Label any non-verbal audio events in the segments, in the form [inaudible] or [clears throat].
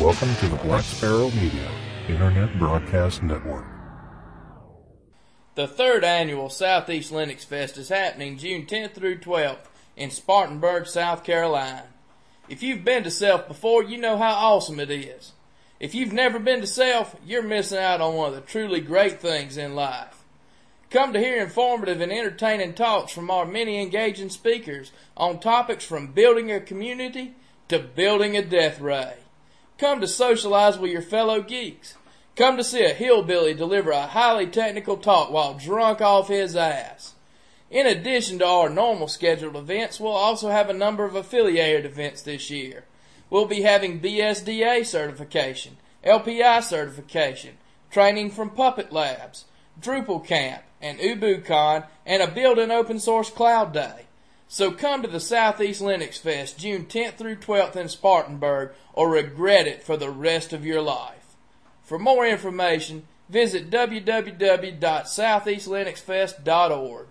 Welcome to the Black Sparrow Media Internet Broadcast Network. The third annual Southeast Linux Fest is happening June 10th through 12th in Spartanburg, South Carolina. If you've been to Self before, you know how awesome it is. If you've never been to Self, you're missing out on one of the truly great things in life. Come to hear informative and entertaining talks from our many engaging speakers on topics from building a community to building a death ray. Come to socialize with your fellow geeks. Come to see a hillbilly deliver a highly technical talk while drunk off his ass. In addition to our normal scheduled events, we'll also have a number of affiliated events this year. We'll be having BSDA certification, LPI certification, training from Puppet Labs, Drupal Camp, and UbuCon, and a Build an Open Source Cloud Day. So come to the Southeast Linux Fest June 10th through 12th in Spartanburg or regret it for the rest of your life. For more information, visit www.southeastlinuxfest.org.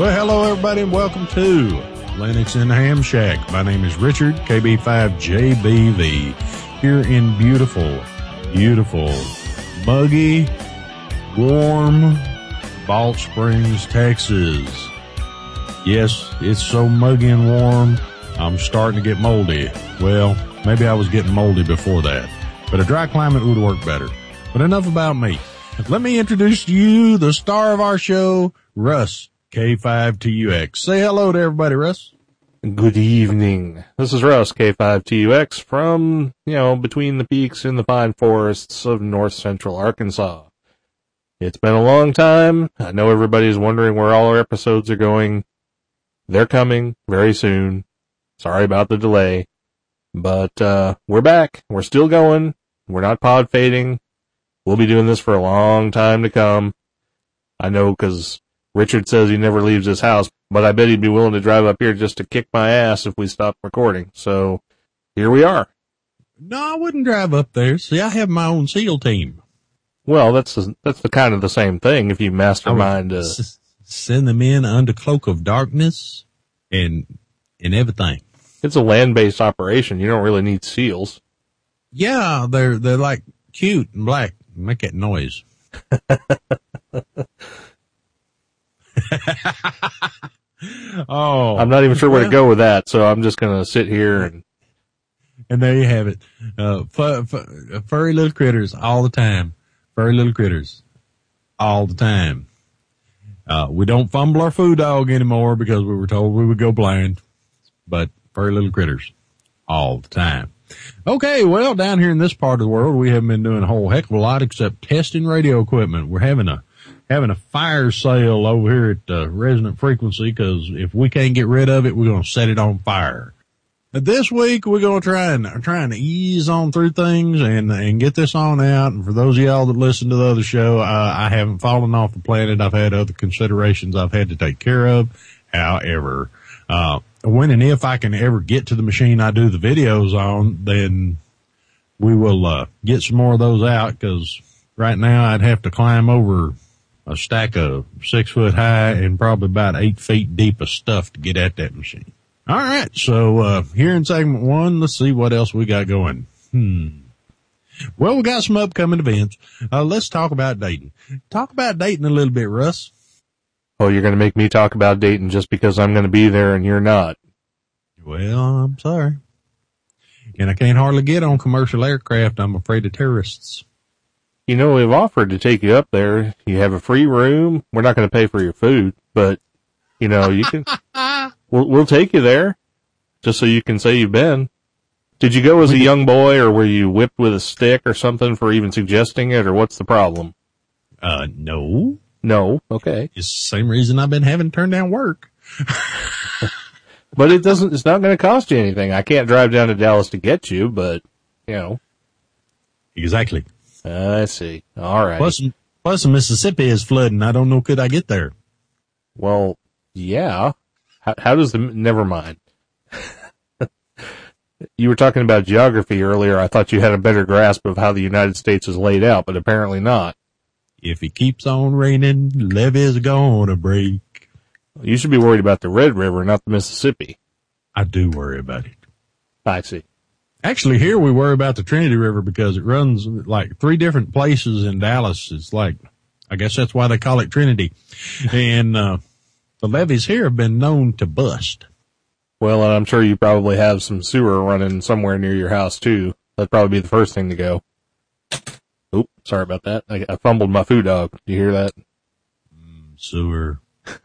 Well, hello everybody and welcome to in the Ham Shack. My name is Richard, KB5JBV, here in beautiful, beautiful, muggy, warm Balch Springs, Texas. Yes, it's so muggy and warm, I'm starting to get moldy. Well, maybe I was getting moldy before that, but a dry climate would work better. But enough about me. Let me introduce to you the star of our show, Russ. K5TUX. Say hello to everybody, Russ. Good evening. This is Russ, K5TUX, from, you know, between the peaks in the pine forests of north central Arkansas. It's been a long time. I know everybody's wondering where all our episodes are going. They're coming very soon. Sorry about the delay. But, uh, we're back. We're still going. We're not pod fading. We'll be doing this for a long time to come. I know cause Richard says he never leaves his house, but I bet he'd be willing to drive up here just to kick my ass if we stopped recording. So here we are. No, I wouldn't drive up there. See, I have my own SEAL team. Well, that's that's the kind of the same thing. If you mastermind, uh, S- send them in under cloak of darkness and and everything. it's a land-based operation. You don't really need seals. Yeah, they're they're like cute and black. Make that noise. [laughs] [laughs] oh, I'm not even sure where to go with that, so I'm just gonna sit here and And there you have it. Uh, fu- fu- furry little critters all the time. Furry little critters all the time. Uh, we don't fumble our food dog anymore because we were told we would go blind, but furry little critters all the time. Okay, well, down here in this part of the world, we haven't been doing a whole heck of a lot except testing radio equipment. We're having a having a fire sale over here at uh, Resonant Frequency because if we can't get rid of it, we're going to set it on fire. But This week we're going to try and trying to ease on through things and and get this on out. And for those of y'all that listen to the other show, uh, I haven't fallen off the planet. I've had other considerations I've had to take care of. However, uh, when and if I can ever get to the machine I do the videos on, then we will uh, get some more of those out because right now I'd have to climb over a stack of six foot high and probably about eight feet deep of stuff to get at that machine. All right. So, uh, here in segment one, let's see what else we got going. Hmm. Well, we got some upcoming events. Uh, let's talk about Dayton. Talk about Dayton a little bit, Russ. oh, you're gonna make me talk about Dayton just because I'm gonna be there and you're not. Well, I'm sorry. and I can't hardly get on commercial aircraft. I'm afraid of terrorists. You know, we've offered to take you up there. You have a free room. We're not going to pay for your food, but you know, you can, [laughs] we'll, we'll take you there just so you can say you've been. Did you go as a young boy or were you whipped with a stick or something for even suggesting it or what's the problem? Uh, no. No. Okay. It's the same reason I've been having turned down work. [laughs] But it doesn't, it's not going to cost you anything. I can't drive down to Dallas to get you, but you know, Exactly. Uh, I see. All right. Plus, plus Mississippi is flooding. I don't know could I get there. Well, yeah. How, how does the, never mind. [laughs] you were talking about geography earlier. I thought you had a better grasp of how the United States is laid out, but apparently not. If it keeps on raining, levee's gonna break. You should be worried about the Red River, not the Mississippi. I do worry about it. I see. Actually, here we worry about the Trinity River because it runs like three different places in Dallas. It's like, I guess that's why they call it Trinity. And, uh, the levees here have been known to bust. Well, and I'm sure you probably have some sewer running somewhere near your house too. That'd probably be the first thing to go. Oop, sorry about that. I, I fumbled my food dog. Do you hear that? Sewer. [laughs]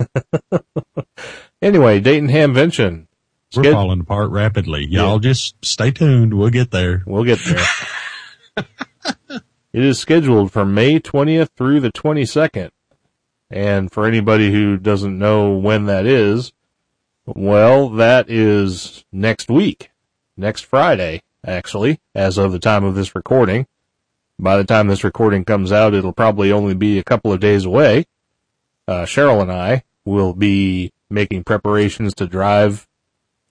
Anyway, Dayton Hamvention. We're Sched- falling apart rapidly. Y'all just stay tuned. We'll get there. We'll get there. [laughs] it is scheduled for May 20th through the 22nd. And for anybody who doesn't know when that is, well, that is next week. Next Friday, actually, as of the time of this recording. By the time this recording comes out, it'll probably only be a couple of days away. Uh, Cheryl and I will be making preparations to drive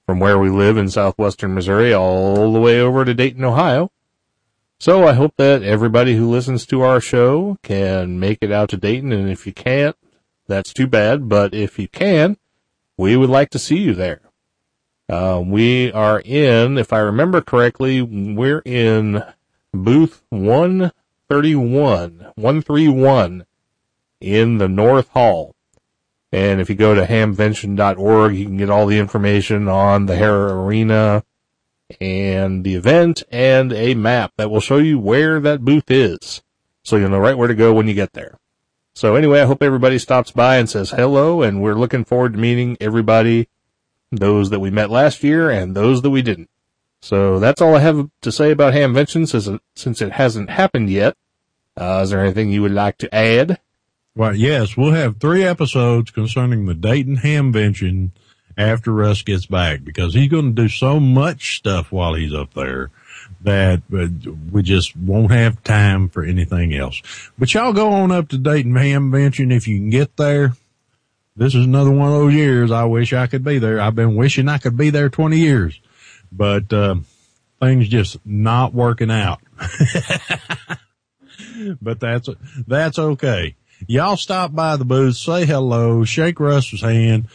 from where we live in southwestern Missouri all the way over to Dayton, Ohio. So I hope that everybody who listens to our show can make it out to Dayton, and if you can't, that's too bad, but if you can, we would like to see you there. Uh, we are in, if I remember correctly, we're in booth 131, 131 in the North Hall. And if you go to hamvention.org, you can get all the information on the Hara Arena and the event and a map that will show you where that booth is. So you'll know right where to go when you get there. So anyway, I hope everybody stops by and says hello and we're looking forward to meeting everybody, those that we met last year and those that we didn't. So that's all I have to say about Hamvention since it, hasn't happened yet. Uh, is there anything you would like to add? Well, yes, we'll have three episodes concerning the Dayton Hamvention after Russ gets back because he's going to do so much stuff while he's up there that uh, we just won't have time for anything else. But y'all go on up to Dayton Hamvention if you can get there. This is another one of those years I wish I could be there. I've been wishing I could be there 20 years, but, uh, things just not working out. [laughs] but that's, that's okay. Y'all stop by the booth, say hello, shake Russ's hand,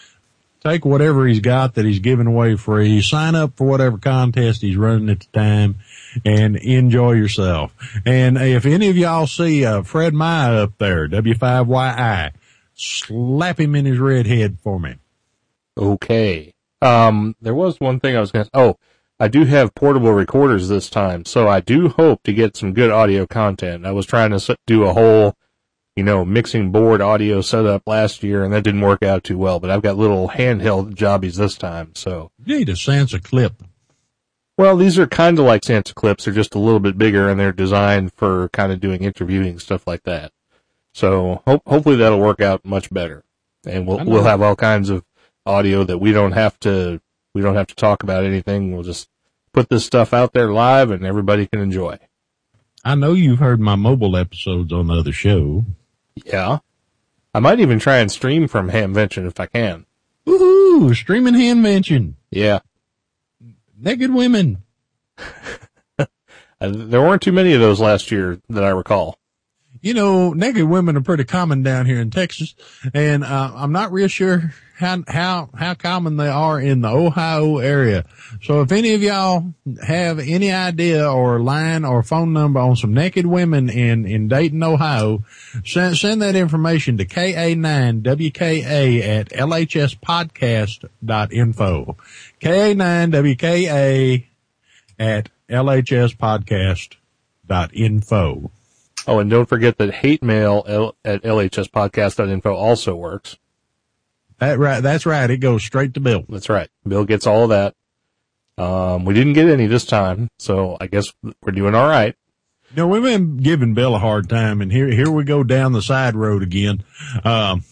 take whatever he's got that he's giving away free, sign up for whatever contest he's running at the time, and enjoy yourself. And if any of y'all see uh, Fred Maia up there, W5YI, slap him in his red head for me. Okay. Um, there was one thing I was going to, oh, I do have portable recorders this time, so I do hope to get some good audio content. I was trying to do a whole, you know, mixing board audio setup last year and that didn't work out too well, but I've got little handheld jobbies this time, so. You need a Sansa clip. Well, these are kind of like Santa clips. They're just a little bit bigger and they're designed for kind of doing interviewing stuff like that. So ho- hopefully that'll work out much better. And we'll, we'll have all kinds of audio that we don't have to, we don't have to talk about anything. We'll just put this stuff out there live and everybody can enjoy. I know you've heard my mobile episodes on the other show. Yeah. I might even try and stream from Hamvention if I can. Woohoo! Streaming Hamvention. Yeah. Naked women. [laughs] There weren't too many of those last year that I recall. you know, naked women are pretty common down here in Texas, and uh, I'm not real sure how how how common they are in the Ohio area. So if any of y'all have any idea or line or phone number on some naked women in in Dayton, Ohio, send send that information to ka9wka at lhspodcast.info. ka9wka at lhspodcast.info. Oh, and don't forget that hate mail at lhspodcast.info also works. That right, that's right. It goes straight to Bill. That's right. Bill gets all of that. Um, we didn't get any this time, so I guess we're doing all right. You know, we've been giving Bill a hard time, and here here we go down the side road again. Um,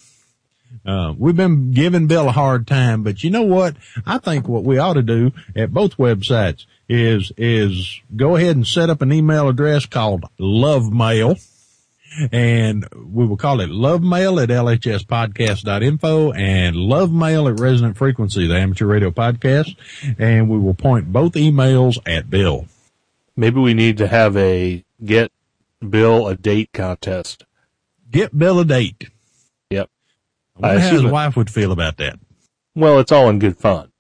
uh, we've been giving Bill a hard time, but you know what? I think what we ought to do at both websites is is go ahead and set up an email address called Love Mail. And we will call it love mail at lhspodcast.info and love mail at resonant frequency, the amateur radio podcast. And we will point both emails at Bill. Maybe we need to have a get Bill a date contest. Get Bill a date. Yep. I I wonder how his it- wife would feel about that. Well, it's all in good fun.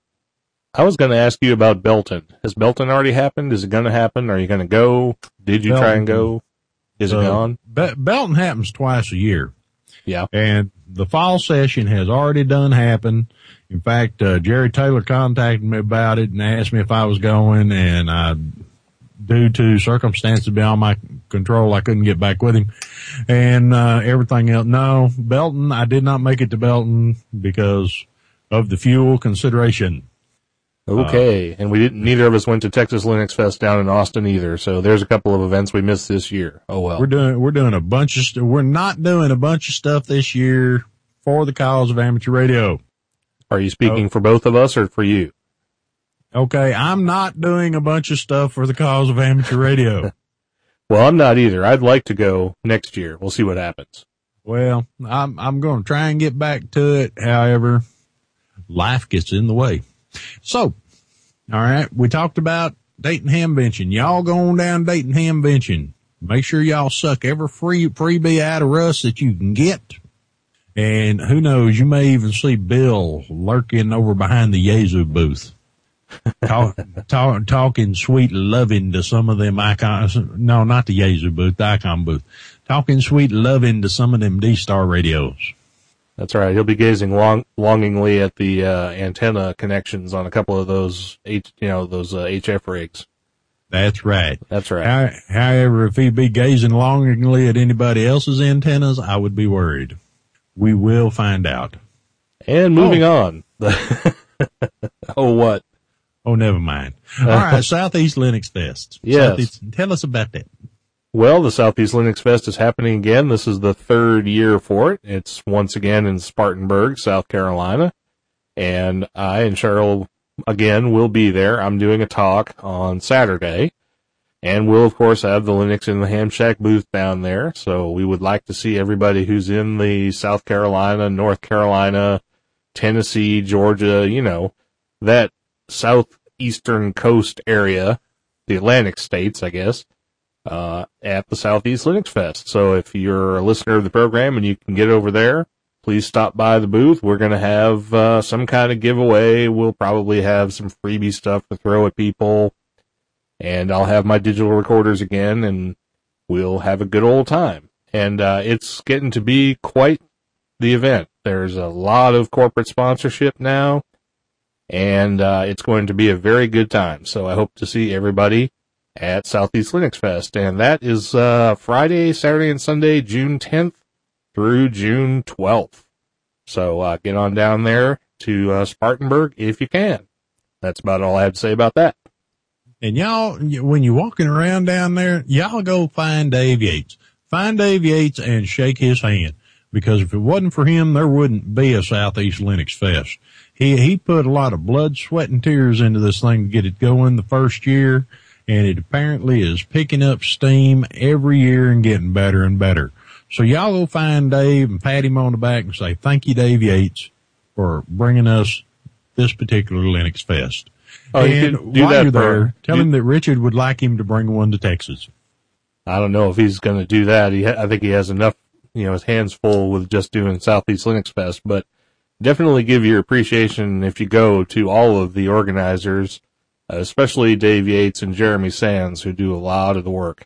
I was going to ask you about Belton. Has Belton already happened? Is it going to happen? Are you going to go? Did you try and go? Is it Uh, gone? Be- Belton happens twice a year. Yeah. And the fall session has already done happen. In fact, uh, Jerry Taylor contacted me about it and asked me if I was going and I, due to circumstances beyond my control, I couldn't get back with him and, uh, everything else. No, Belton, I did not make it to Belton because of the fuel consideration. Uh, okay. and we didn't, neither of us went to Texas Linux Fest down in Austin either. So there's a couple of events we missed this year. Oh well. We're doing, we're doing a bunch of, st- we're not doing a bunch of stuff this year for the cause of amateur radio. Are you speaking oh. for both of us or for you? Okay, I'm not doing a bunch of stuff for the cause of amateur radio. [laughs] Well, I'm not either. I'd like to go next year. We'll see what happens. well, I'm I'm going to try and get back to it. However, life gets in the way. So, all right, we talked about Dayton Hamvention. Y'all go on down Dayton Hamvention. Make sure y'all suck every free freebie out of Russ that you can get. And who knows, you may even see Bill lurking over behind the Yaesu booth. talk, [laughs] talk, talking sweet loving to some of them Icoms. No, not the Yaesu booth, the Icom booth. Talking sweet loving to some of them D-Star radios. That's right. He'll be gazing long, longingly at the uh, antenna connections on a couple of those, H, you know, those uh, HF rigs. That's right. That's right. How, however, if he'd be gazing longingly at anybody else's antennas, I would be worried. We will find out. And moving on. [laughs] oh, what? Oh, never mind. All right, [laughs] Southeast Linux Fest. Yes. Southeast, tell us about that. Well, the Southeast Linux Fest is happening again. This is the third year for it. It's once again in Spartanburg, South Carolina. And I and Cheryl again will be there. I'm doing a talk on Saturday. And we'll of course have the Linux in the Ham Shack booth down there. So we would like to see everybody who's in the South Carolina, North Carolina, Tennessee, Georgia, you know, that southeastern coast area, the Atlantic states, I guess uh, at the Southeast Linux Fest. So if you're a listener of the program and you can get over there, please stop by the booth. We're going to have uh, some kind of giveaway. We'll probably have some freebie stuff to throw at people. And I'll have my digital recorders again and we'll have a good old time. And uh, it's getting to be quite the event. There's a lot of corporate sponsorship now. And uh, it's going to be a very good time. So I hope to see everybody at Southeast Linux Fest, and that is uh, Friday, Saturday, and Sunday, June 10th through June 12th. So uh, get on down there to uh, Spartanburg if you can. That's about all I have to say about that. And y'all, when you're walking around down there, y'all go find Dave Yates. Find Dave Yates and shake his hand. Because if it wasn't for him, there wouldn't be a Southeast Linux Fest. He, he put a lot of blood, sweat, and tears into this thing to get it going the first year. And it apparently is picking up steam every year and getting better and better. So y'all go find Dave and pat him on the back and say, thank you, Dave Yates, for bringing us this particular Linux Fest. Oh, you and could do while that you're for- there, tell do- him that Richard would like him to bring one to Texas. I don't know if he's going to do that. He, ha- I think he has enough, you know, his hands full with just doing Southeast Linux Fest, but definitely give your appreciation if you go to all of the organizers, especially Dave Yates and Jeremy Sands, who do a lot of the work.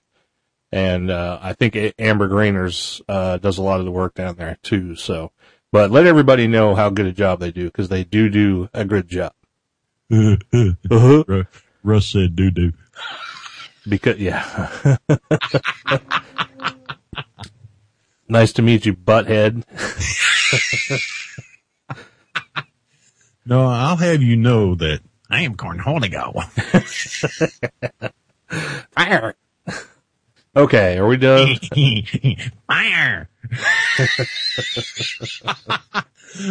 And, uh, I think Amber Graner, uh, does a lot of the work down there too. So, but let everybody know how good a job they do because they do do a good job. [laughs] Uh-huh. Russ said doo doo. Because, yeah. [laughs] nice to meet you, butthead. [laughs] No, I'll have you know that I am Cornholio. [laughs] Fire. Okay, are we done? [laughs] Fire.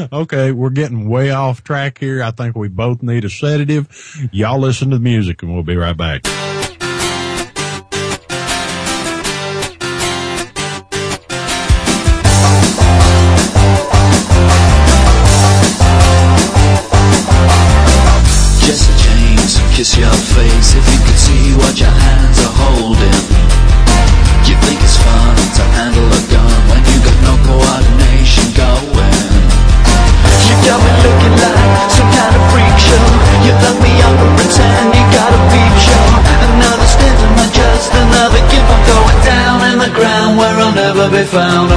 [laughs] okay, we're getting way off track here. I think we both need a sedative. Y'all listen to the music and we'll be right back. Be found.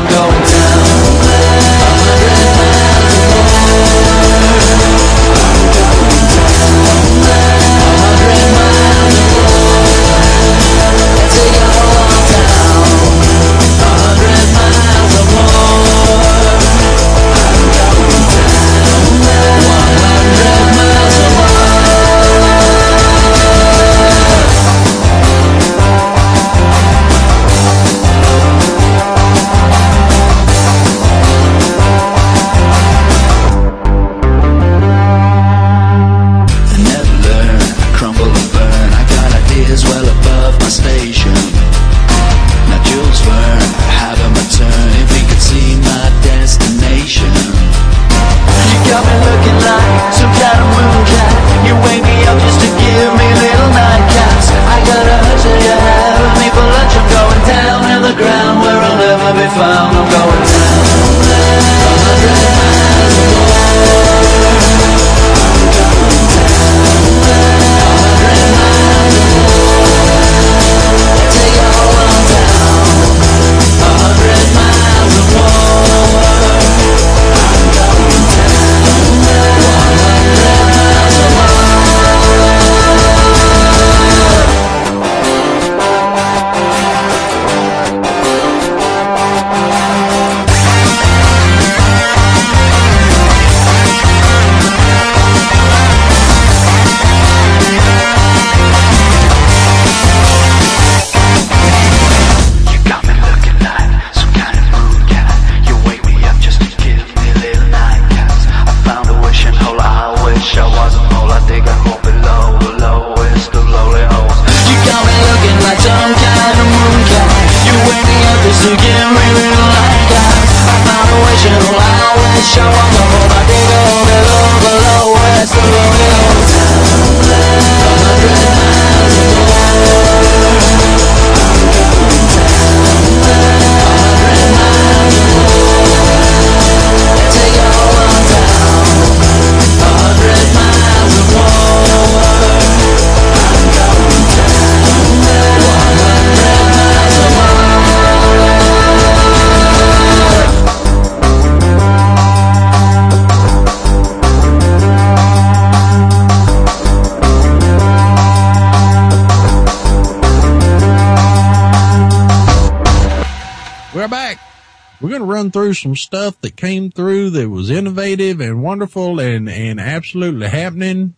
Run through some stuff that came through that was innovative and wonderful and, and absolutely happening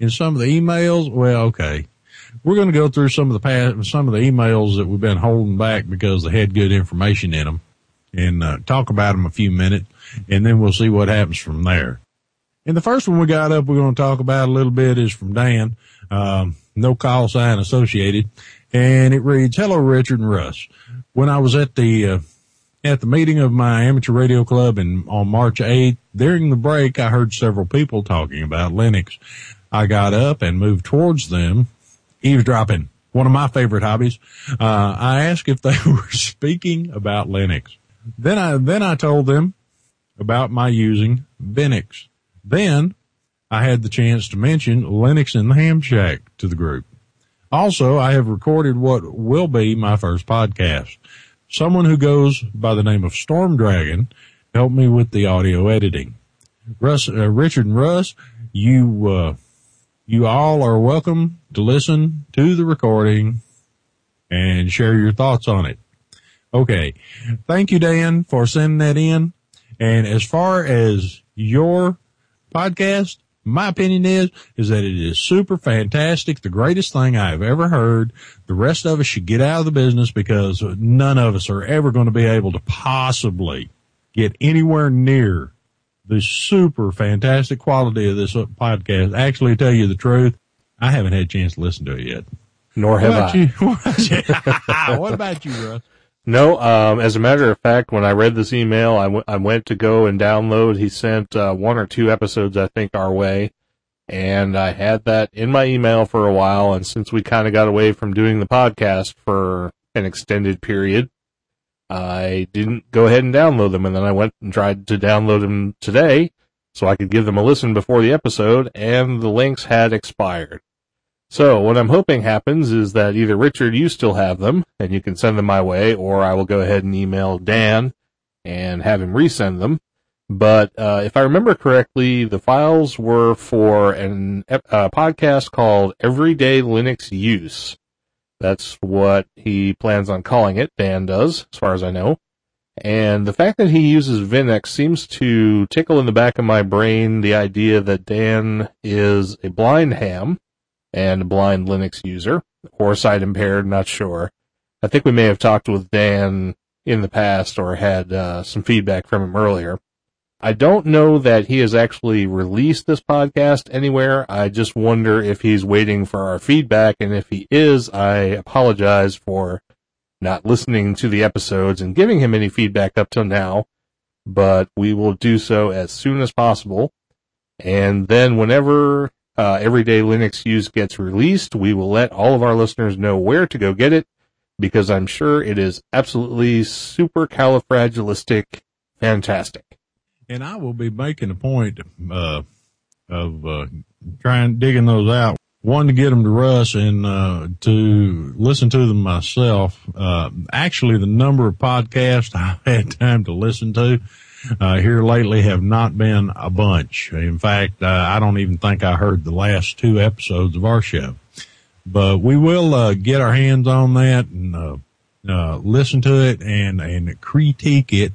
in some of the emails. Well, okay. We're going to go through some of the past, some of the emails that we've been holding back because they had good information in them and uh, talk about them a few minutes and then we'll see what happens from there. And the first one we got up, we're going to talk about a little bit is from Dan. Um, no call sign associated. And it reads, hello, Richard and Russ. When I was at the, uh, at the meeting of my amateur radio club on March 8th, during the break, I heard several people talking about Linux. I got up and moved towards them, eavesdropping, one of my favorite hobbies. Uh, I asked if they [laughs] were speaking about Linux. Then I, then I told them about my using Linux. Then I had the chance to mention Linux in the Ham Shack to the group. Also, I have recorded what will be my first podcast. Someone who goes by the name of Storm Dragon helped me with the audio editing. Russ, uh, Richard and Russ, you, uh, you all are welcome to listen to the recording and share your thoughts on it. Okay. Thank you, Dan, for sending that in. And as far as your podcast, my opinion is, is that it is super fantastic. The greatest thing I've ever heard. The rest of us should get out of the business because none of us are ever going to be able to possibly get anywhere near the super fantastic quality of this uh, podcast. Actually, to tell you the truth, I haven't had a chance to listen to it yet. Nor have I. you? [laughs] [laughs] what about you, Russ? No, um, as a matter of fact, when I read this email, I, w- I went to go and download. He sent uh, one or two episodes, I think, our way, and I had that in my email for a while. And since we kind of got away from doing the podcast for an extended period, I didn't go ahead and download them. And then I went and tried to download them today so I could give them a listen before the episode, and the links had expired. So what I'm hoping happens is that either Richard, you still have them and you can send them my way, or I will go ahead and email Dan and have him resend them. But uh, if I remember correctly, the files were for an ep- uh, podcast called Everyday Linux Use. That's what he plans on calling it. Dan does, as far as I know. And the fact that he uses Vinux seems to tickle in the back of my brain the idea that Dan is a blind ham and a blind Linux user or sight impaired, not sure. I think we may have talked with Dan in the past or had uh, some feedback from him earlier. I don't know that he has actually released this podcast anywhere. I just wonder if he's waiting for our feedback, and if he is, I apologize for not listening to the episodes and giving him any feedback up till now, but we will do so as soon as possible. And then whenever uh, Everyday Linux Use gets released, we will let all of our listeners know where to go get it because I'm sure it is absolutely super califragilistic fantastic. And I will be making a point uh, of uh, trying digging those out. One to get them to Russ and uh, to listen to them myself. Uh, actually, the number of podcasts [laughs] I've had time to listen to uh, here lately have not been a bunch. In fact, uh, I don't even think I heard the last two episodes of our show. But we will uh, get our hands on that and uh, uh, listen to it and and critique it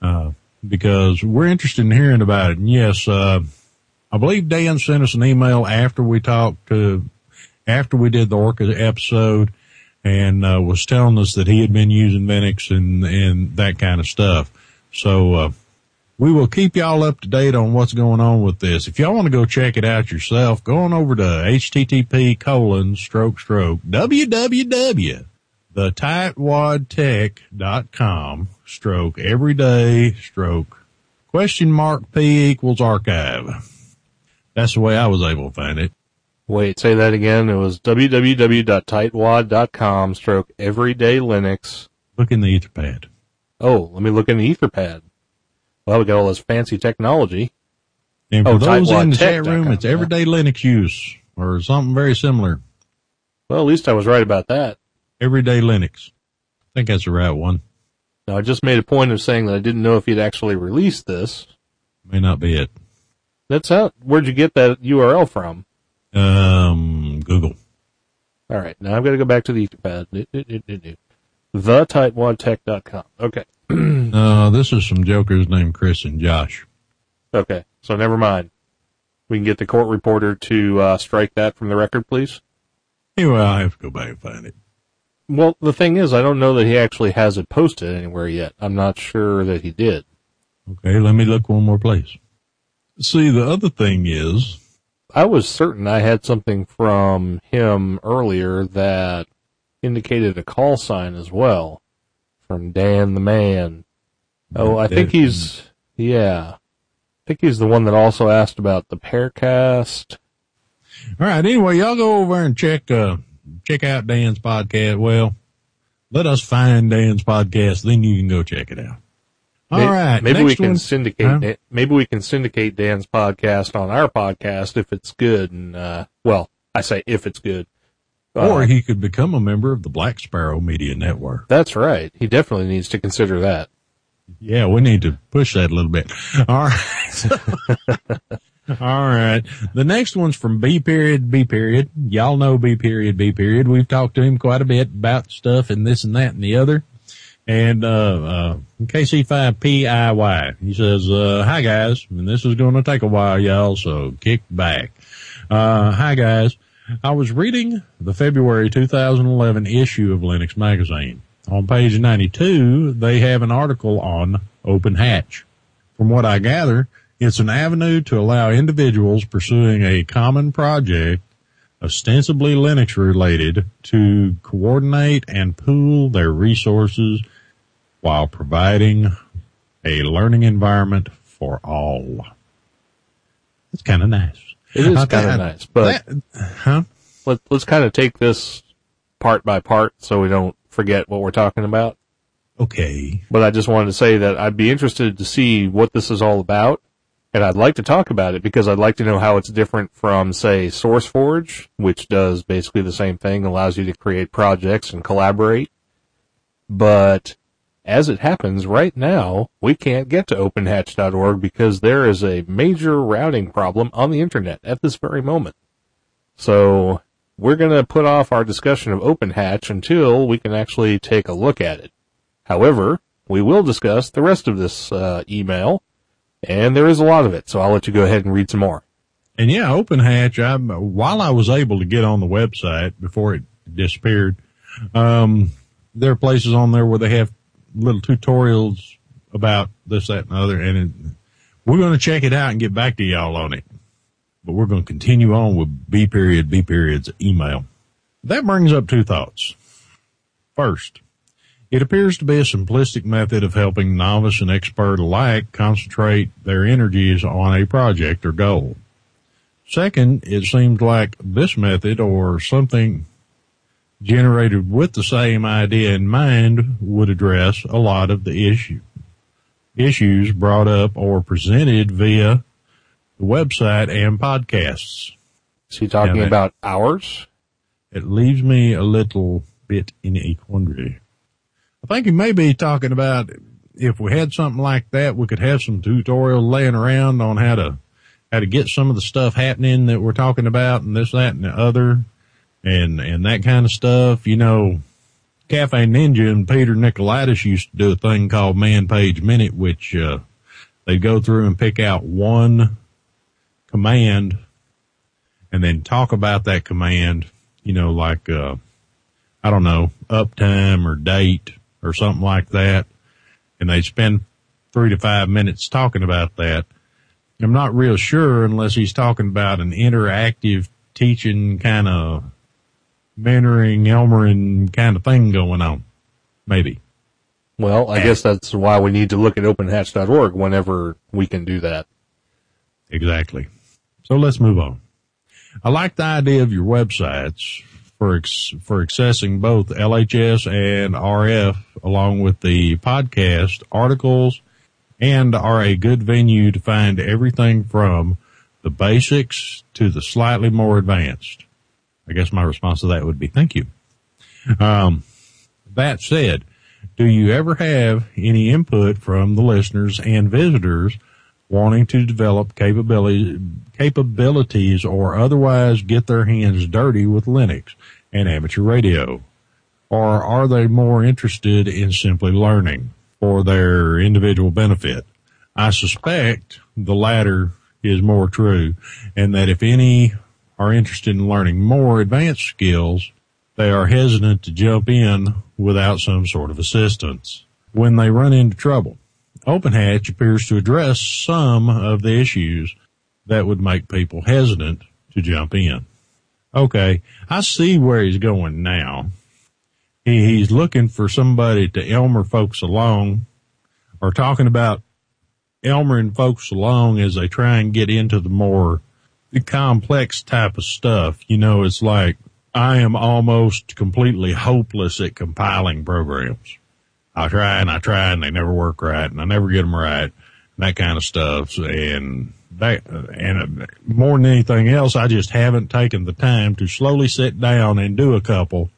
uh, because we're interested in hearing about it. And yes, uh, I believe Dan sent us an email after we talked to, after we did the Orca episode and, was telling us that he had been using Linux and, and that kind of stuff. So, uh, we will keep y'all up to date on what's going on with this. If y'all want to go check it out yourself, go on over to http colon stroke stroke www the tightwadtech.com stroke everyday stroke question mark p equals archive. That's the way I was able to find it. Wait, say that again. It was www.tightwad.com stroke everyday Linux. Look in the Etherpad. Oh, let me look in the Etherpad. Well, we got all this fancy technology. And for Oh, those in the chat room, it's everyday Linux use or something very similar. Well, at least I was right about that. Everyday Linux. I think that's the right one. Now, I just made a point of saying that I didn't know if he'd actually released this. May not be it. That's how, where'd you get that URL from? Um, Google. All right, now I've got to go back to the Etherpad. TheTightwadTech.com. Okay. [clears throat] Uh, this is some jokers named Chris and Josh. Okay. So never mind. We can get the court reporter to uh, strike that from the record, please. Anyway, I have to go back and find it. Well, the thing is, I don't know that he actually has it posted anywhere yet. I'm not sure that he did. Okay, let me look one more place. See, the other thing is, I was certain I had something from him earlier that indicated a call sign as well from Dan the Man. Oh, I think he's, yeah. I think he's the one that also asked about the Pearcast. all right. Anyway, y'all go over and check uh check out Dan's podcast. Well, let us find Dan's podcast, then you can go check it out. All May- right, Maybe we can one. syndicate. Huh? it- Maybe we can syndicate Dan's podcast on our podcast if it's good. And uh, well, I say if it's good. Or Uh, he could become a member of the Black Sparrow Media Network. that's right. He definitely needs to consider that. Yeah, we need to push that a little bit. All right. All right. The next one's from B period, B period. Y'all know B period, B period. We've talked to him quite a bit about stuff and this and that and the other. And, uh, uh, KC5PIY. He says, uh, hi guys, and this is going to take a while, y'all, so kick back. Uh, hi guys. I was reading the February 2011 issue of Linux Magazine. On page 92, they have an article on Open Hatch. From what I gather, it's an avenue to allow individuals pursuing a common project, ostensibly Linux related, to coordinate and pool their resources while providing a learning environment for all. It's kind of nice. It is kind of nice, but that- huh? let, let's kind of take this part by part so we don't forget what we're talking about. Okay. But I just wanted to say that I'd be interested to see what this is all about. And I'd like to talk about it because I'd like to know how it's different from, say, SourceForge, which does basically the same thing, allows you to create projects and collaborate. But as it happens right now, we can't get to openhatch.org because there is a major routing problem on the internet at this very moment. So we're going to put off our discussion of OpenHatch until we can actually take a look at it. However, we will discuss the rest of this uh, email, and there is a lot of it, so I'll let you go ahead and read some more. And yeah, OpenHatch, I, while I was able to get on the website before it disappeared, um, there are places on there where they have little tutorials about this, that, and the other. And it, we're going to check it out and get back to y'all on it. But we're going to continue on with B period, B period's email. That brings up two thoughts. First, it appears to be a simplistic method of helping novice and expert alike concentrate their energies on a project or goal. Second, it seems like this method or something generated with the same idea in mind would address a lot of the issue, issues brought up or presented via the website and podcasts. Is he talking that- about ours? It leaves me a little bit in a quandary. I think he may be talking about if we had something like that, we could have some tutorial laying around on how to, how to get some of the stuff happening that we're talking about and this, that, and the other and, and that kind of stuff. You know, Cafe Ninja and Peter Nikolaidis used to do a thing called Man Page Minute, which, uh, they'd go through and pick out one command and then talk about that command, you know, like, uh, I don't know, uptime or date or something like that. And they'd spend three to five minutes talking about that. I'm not real sure unless he's talking about an interactive teaching kind of mentoring, Elmering kind of thing going on. Maybe. Well, I guess that's why we need to look at openhatch.org whenever we can do that. Exactly. So let's move on. I like the idea of your websites for ex- for accessing both LHS and RF along with the podcast articles and are a good venue to find everything from the basics to the slightly more advanced. I guess my response to that would be thank you. Um, that said, do you ever have any input from the listeners and visitors wanting to develop capability, capabilities or otherwise get their hands dirty with Linux and amateur radio? Or are they more interested in simply learning for their individual benefit? I suspect the latter is more true and that if any are interested in learning more advanced skills, they are hesitant to jump in without some sort of assistance when they run into trouble. OpenHatch appears to address some of the issues that would make people hesitant to jump in. Okay, I see where he's going now. He, he's looking for somebody to Elmer folks along or talking about Elmer and folks along as they try and get into the more complex type of stuff. You know, it's like I am almost completely hopeless at compiling programs. I try and I try and they never work right and I never get them right and that kind of stuff. And that, and uh, more than anything else, I just haven't taken the time to slowly sit down and do a couple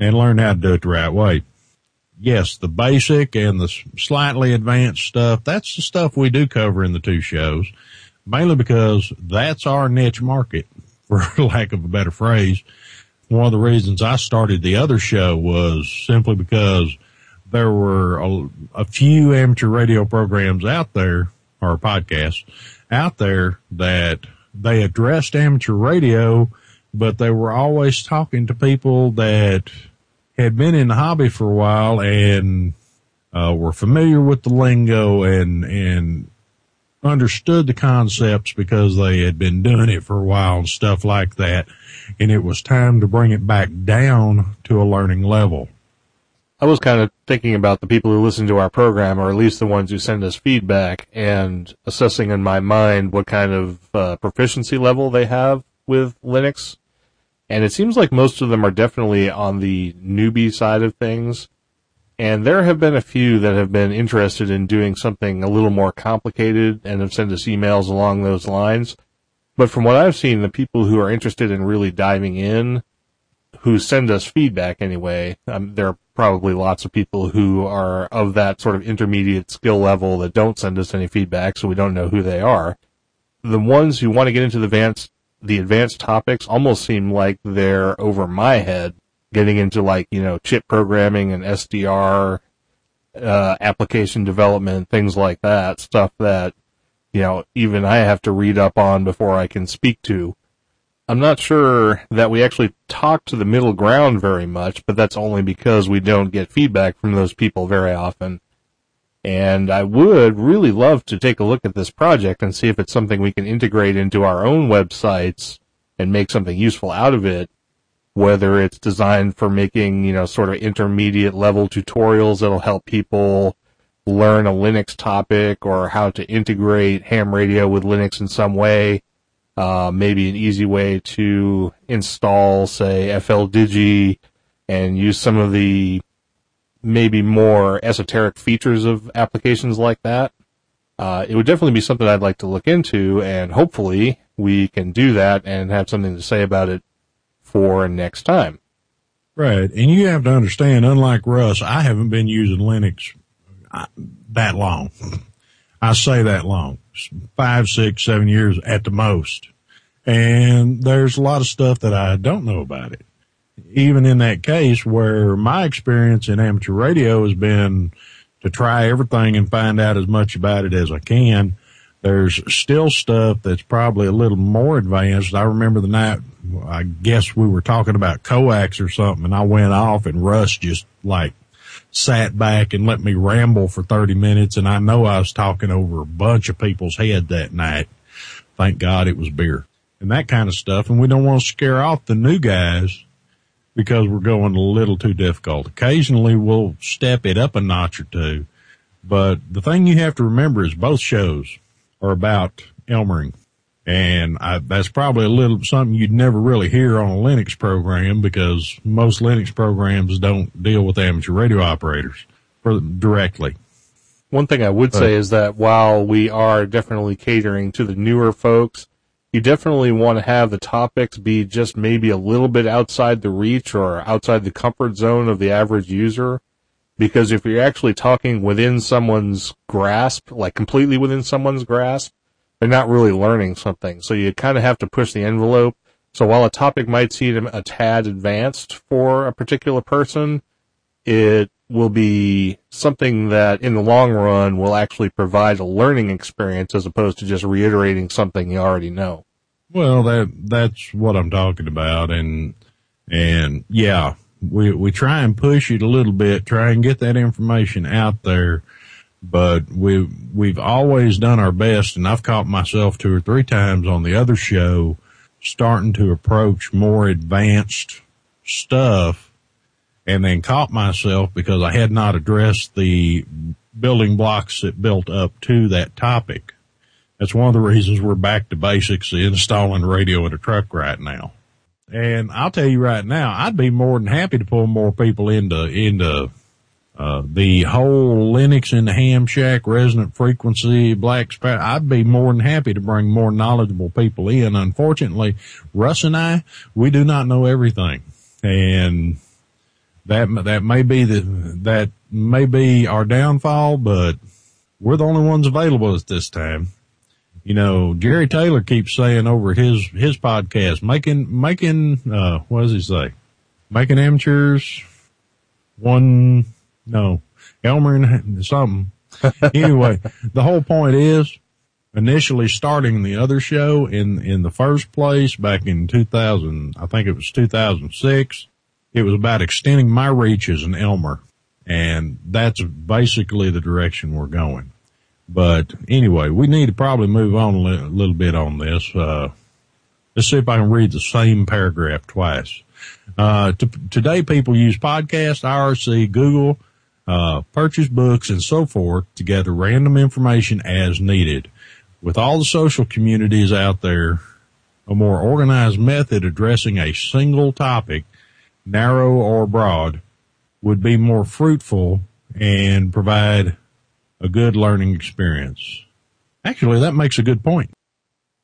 and learn how to do it the right way. Yes, the basic and the slightly advanced stuff, that's the stuff we do cover in the two shows. Mainly because that's our niche market, [laughs] for lack of a better phrase. One of the reasons I started the other show was simply because there were a, a few amateur radio programs out there or podcasts out there that they addressed amateur radio, but they were always talking to people that had been in the hobby for a while and uh, were familiar with the lingo and and understood the concepts because they had been doing it for a while and stuff like that. And it was time to bring it back down to a learning level. I was kind of thinking about the people who listen to our program, or at least the ones who send us feedback, and assessing in my mind what kind of uh, proficiency level they have with Linux. And it seems like most of them are definitely on the newbie side of things. And there have been a few that have been interested in doing something a little more complicated and have sent us emails along those lines. But from what I've seen, the people who are interested in really diving in, who send us feedback anyway, um, there are probably lots of people who are of that sort of intermediate skill level that don't send us any feedback, so we don't know who they are. The ones who want to get into the advanced, the advanced topics almost seem like they're over my head getting into like, you know, chip programming and SDR, uh, application development, things like that, stuff that, you know, even I have to read up on before I can speak to. I'm not sure that we actually talk to the middle ground very much, but that's only because we don't get feedback from those people very often. And I would really love to take a look at this project and see if it's something we can integrate into our own websites and make something useful out of it whether it's designed for making, you know, sort of intermediate level tutorials that'll help people learn a Linux topic or how to integrate ham radio with Linux in some way. Uh, maybe an easy way to install, say, FLDigi and use some of the maybe more esoteric features of applications like that. Uh, it would definitely be something I'd like to look into and hopefully we can do that and have something to say about it for next time. Right. And you have to understand, unlike Russ, I haven't been using Linux uh, that long. [laughs] I say that long, five, six, seven years at the most. And there's a lot of stuff that I don't know about it. Even in that case where my experience in amateur radio has been to try everything and find out as much about it as I can. There's still stuff that's probably a little more advanced. I remember the night I guess we were talking about coax or something and I went off and Russ just like sat back and let me ramble for 30 minutes. And I know I was talking over a bunch of people's head that night. Thank God it was beer and that kind of stuff. And we don't want to scare off the new guys because we're going a little too difficult. Occasionally we'll step it up a notch or two. But the thing you have to remember is both shows are about Elmering and I, that's probably a little something you'd never really hear on a Linux program because most Linux programs don't deal with amateur radio operators for, directly. One thing I would say is that while we are definitely catering to the newer folks, you definitely want to have the topics be just maybe a little bit outside the reach or outside the comfort zone of the average user. Because if you're actually talking within someone's grasp, like completely within someone's grasp, they're not really learning something. So you kind of have to push the envelope. So while a topic might seem a tad advanced for a particular person, it will be something that in the long run will actually provide a learning experience as opposed to just reiterating something you already know. Well, that, that's what I'm talking about. And, and yeah, we, we try and push it a little bit, try and get that information out there but we we've always done our best and I've caught myself two or three times on the other show starting to approach more advanced stuff and then caught myself because I had not addressed the building blocks that built up to that topic. That's one of the reasons we're back to basics, installing radio in a truck right now. And I'll tell you right now, I'd be more than happy to pull more people into, into uh, the whole Linux and the ham shack, resonant frequency, black spot, I'd be more than happy to bring more knowledgeable people in. Unfortunately, Russ and I, we do not know everything. And that, that may be the, that may be our downfall, but we're the only ones available at this time. You know, Jerry Taylor keeps saying over his, his podcast, making, making, uh, what does he say? Making amateurs one, no, Elmer and something. [laughs] anyway, the whole point is initially starting the other show in, in the first place back in 2000, I think it was 2006. It was about extending my reach as an Elmer. And that's basically the direction we're going. But anyway, we need to probably move on a li- little bit on this. Uh, let's see if I can read the same paragraph twice. Uh, to, today people use podcast, IRC, Google, uh, purchase books and so forth to gather random information as needed. With all the social communities out there, a more organized method addressing a single topic, narrow or broad, would be more fruitful and provide a good learning experience. Actually, that makes a good point.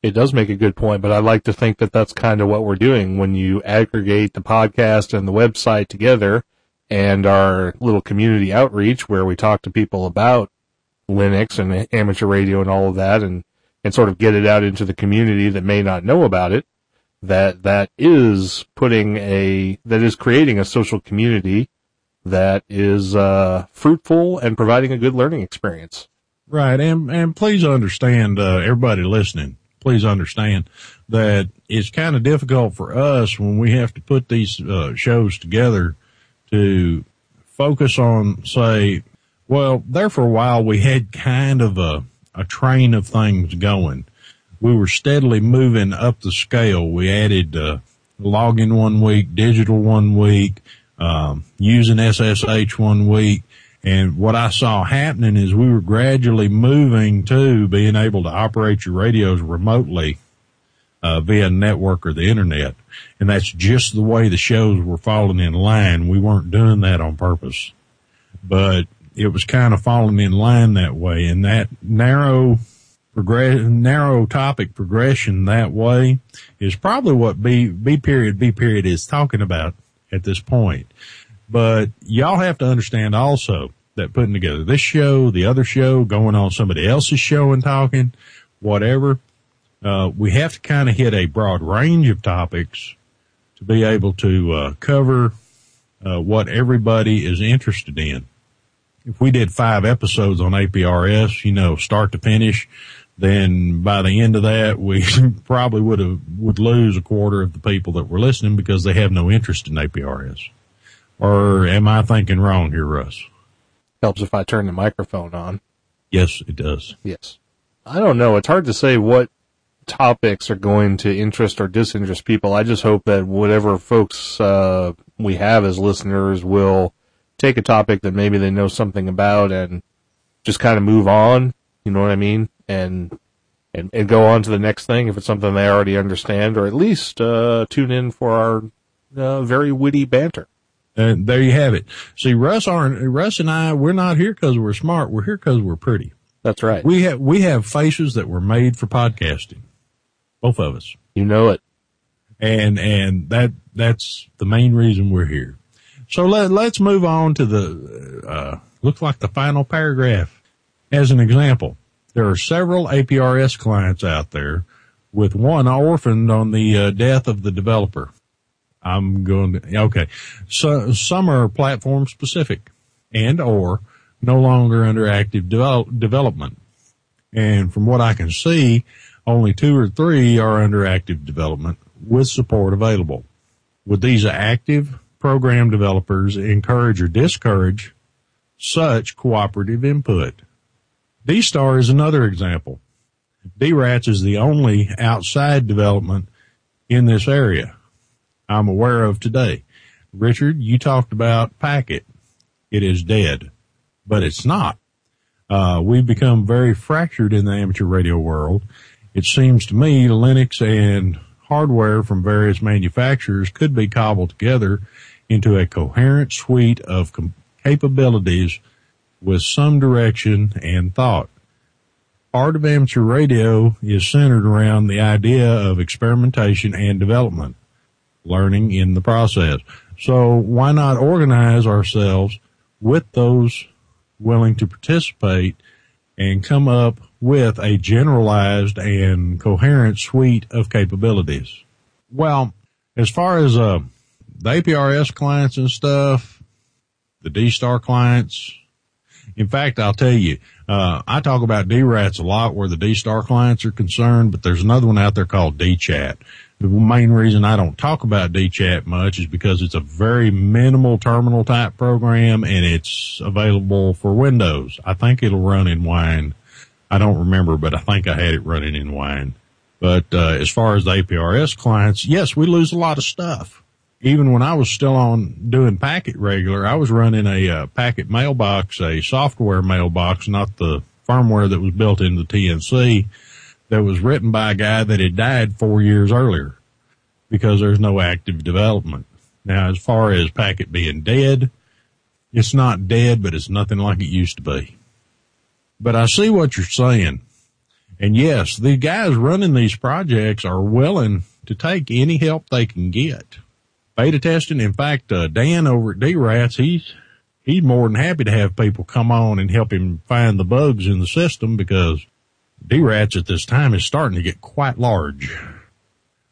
It does make a good point, but I like to think that that's kind of what we're doing when you aggregate the podcast and the website together and our little community outreach where we talk to people about Linux and amateur radio and all of that and, and sort of get it out into the community that may not know about it. That, that is putting a, that is creating a social community that is, uh, fruitful and providing a good learning experience. Right. And, and please understand, uh, everybody listening, please understand that it's kind of difficult for us when we have to put these, uh, shows together to focus on, say, well, there for a while we had kind of a, a train of things going. We were steadily moving up the scale. We added, uh, login one week, digital one week, um, using SSH one week. And what I saw happening is we were gradually moving to being able to operate your radios remotely uh, via network or the internet. And that's just the way the shows were falling in line. We weren't doing that on purpose, but it was kind of falling in line that way. And that narrow progress, narrow topic progression that way is probably what B, B period, B period is talking about at this point. But y'all have to understand also that putting together this show, the other show, going on somebody else's show and talking, whatever, uh, we have to kind of hit a broad range of topics to be able to uh, cover uh, what everybody is interested in. If we did five episodes on APRS, you know, start to finish, then by the end of that, we [laughs] probably would have would lose a quarter of the people that were listening because they have no interest in APRS. Or am I thinking wrong here, Russ? Helps if I turn the microphone on. Yes, it does. Yes. I don't know. It's hard to say what topics are going to interest or disinterest people. I just hope that whatever folks uh, we have as listeners will take a topic that maybe they know something about and just kind of move on. You know what I mean? And and and go on to the next thing if it's something they already understand, or at least uh, tune in for our uh, very witty banter. And there you have it. See, Russ aren't, Russ and I, we're not here because we're smart. We're here because we're pretty. That's right. We have, we have faces that were made for podcasting. Both of us. you know it. And, and that, that's the main reason we're here. So let, let's move on to the, uh, looks like the final paragraph. As an example, there are several APRS clients out there with one orphaned on the uh, death of the developer. I'm going to, okay. So some are platform specific and or no longer under active develop, development. And from what I can see, only two or three are under active development with support available. Would these active program developers encourage or discourage such cooperative input? D-Star is another example. D-Rats is the only outside development in this area I'm aware of today. Richard, you talked about Packet. It is dead, but it's not. Uh, we've become very fractured in the amateur radio world. It seems to me Linux and hardware from various manufacturers could be cobbled together into a coherent suite of com- capabilities with some direction and thought. Art of amateur radio is centered around the idea of experimentation and development, learning in the process. So why not organize ourselves with those willing to participate and come up with a generalized and coherent suite of capabilities. Well, as far as uh, the APRS clients and stuff, the D-Star clients, in fact, I'll tell you, uh, I talk about D-Rats a lot where the D-Star clients are concerned, but there's another one out there called D-Chat. The main reason I don't talk about D-Chat much is because it's a very minimal terminal type program and it's available for Windows. I think it'll run in Wine. I don't remember, but I think I had it running in Wine. But uh, as far as the APRS clients, yes, we lose a lot of stuff. Even when I was still on doing Packet regular, I was running a uh, Packet mailbox, a software mailbox, not the firmware that was built into the TNC that was written by a guy that had died four years earlier because there's no active development. Now, as far as Packet being dead, it's not dead, but it's nothing like it used to be. But I see what you're saying. And yes, the guys running these projects are willing to take any help they can get. Beta testing. In fact, uh, Dan over at D-Rats, he's, he's more than happy to have people come on and help him find the bugs in the system because D-Rats at this time is starting to get quite large.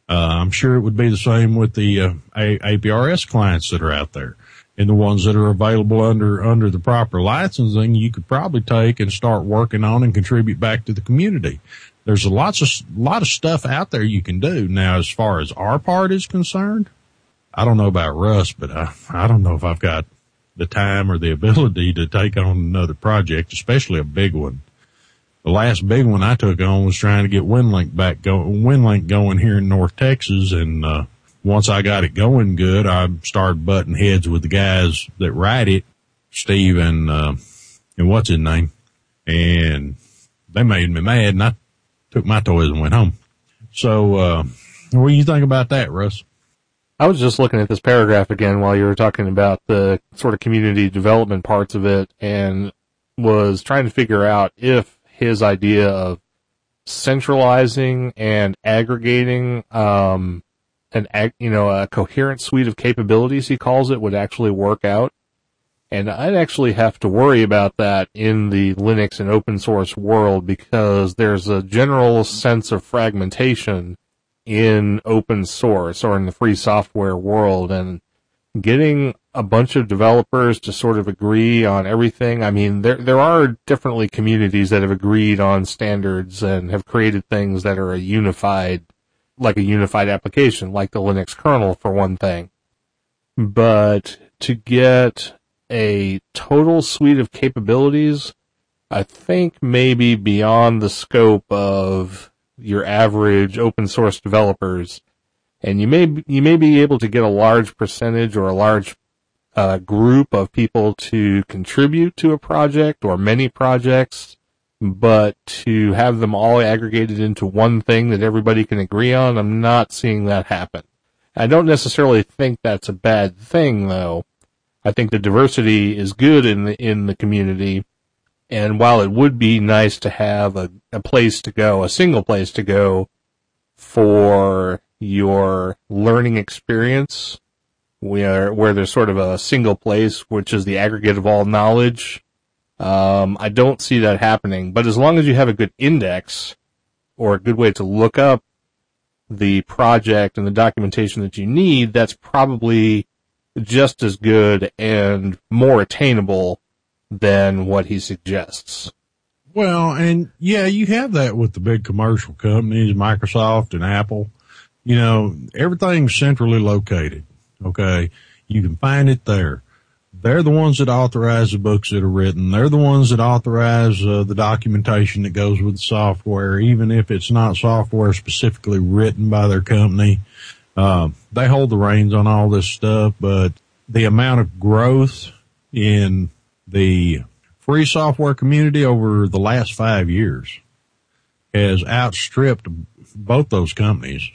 Uh, I'm sure it would be the same with the uh, APRS clients that are out there and the ones that are available under under the proper licensing. You could probably take and start working on and contribute back to the community. There's a lots of lot of stuff out there you can do now. As far as our part is concerned, I don't know about Russ, but I I don't know if I've got the time or the ability to take on another project, especially a big one the last big one I took on was trying to get WinLink back go, WinLink going here in North Texas. And, uh, once I got it going good, I started butting heads with the guys that write it, Steve and, uh, and what's his name? And they made me mad and I took my toys and went home. So, uh, what do you think about that, Russ? I was just looking at this paragraph again while you were talking about the sort of community development parts of it and was trying to figure out if his idea of centralizing and aggregating um, an you know a coherent suite of capabilities he calls it would actually work out. And I'd actually have to worry about that in the Linux and open source world because there's a general sense of fragmentation in open source or in the free software world and getting a bunch of developers to sort of agree on everything. I mean, there there are definitely communities that have agreed on standards and have created things that are a unified, like a unified application, like the Linux kernel for one thing. But to get a total suite of capabilities, I think maybe beyond the scope of your average open source developers. And you may, you may be able to get a large percentage or a large a group of people to contribute to a project or many projects, but to have them all aggregated into one thing that everybody can agree on, I'm not seeing that happen. I don't necessarily think that's a bad thing though. I think the diversity is good in the, in the community. And while it would be nice to have a, a place to go, a single place to go for your learning experience, where where there's sort of a single place, which is the aggregate of all knowledge. Um, I don't see that happening. But as long as you have a good index or a good way to look up the project and the documentation that you need, that's probably just as good and more attainable than what he suggests. Well, and yeah, you have that with the big commercial companies, Microsoft and Apple. You know, everything's centrally located. Okay. You can find it there. They're the ones that authorize the books that are written. They're the ones that authorize uh, the documentation that goes with the software, even if it's not software specifically written by their company. Uh, they hold the reins on all this stuff, but the amount of growth in the free software community over the last five years has outstripped both those companies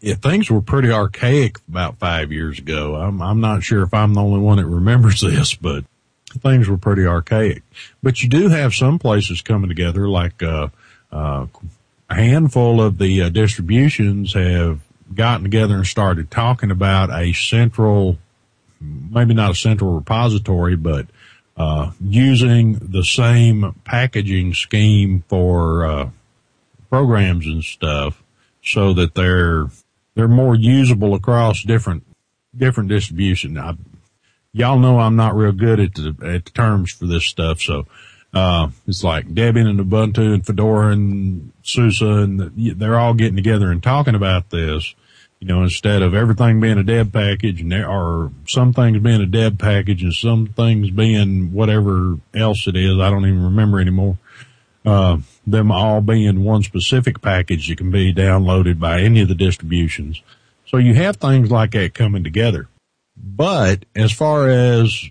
yeah, things were pretty archaic about five years ago. I'm, I'm not sure if I'm the only one that remembers [laughs] this, but things were pretty archaic. But you do have some places coming together, like uh, uh, a handful of the uh, distributions have gotten together and started talking about a central, maybe not a central repository, but uh, using the same packaging scheme for uh, programs and stuff, so that they're they're more usable across different different distribution. I, y'all know I'm not real good at the at the terms for this stuff, so uh, it's like Debian and Ubuntu and Fedora and SUSE and the, they're all getting together and talking about this. You know, instead of everything being a deb package and there are some things being a deb package and some things being whatever else it is. I don't even remember anymore. Uh, them all being one specific package that can be downloaded by any of the distributions. So you have things like that coming together. But as far as,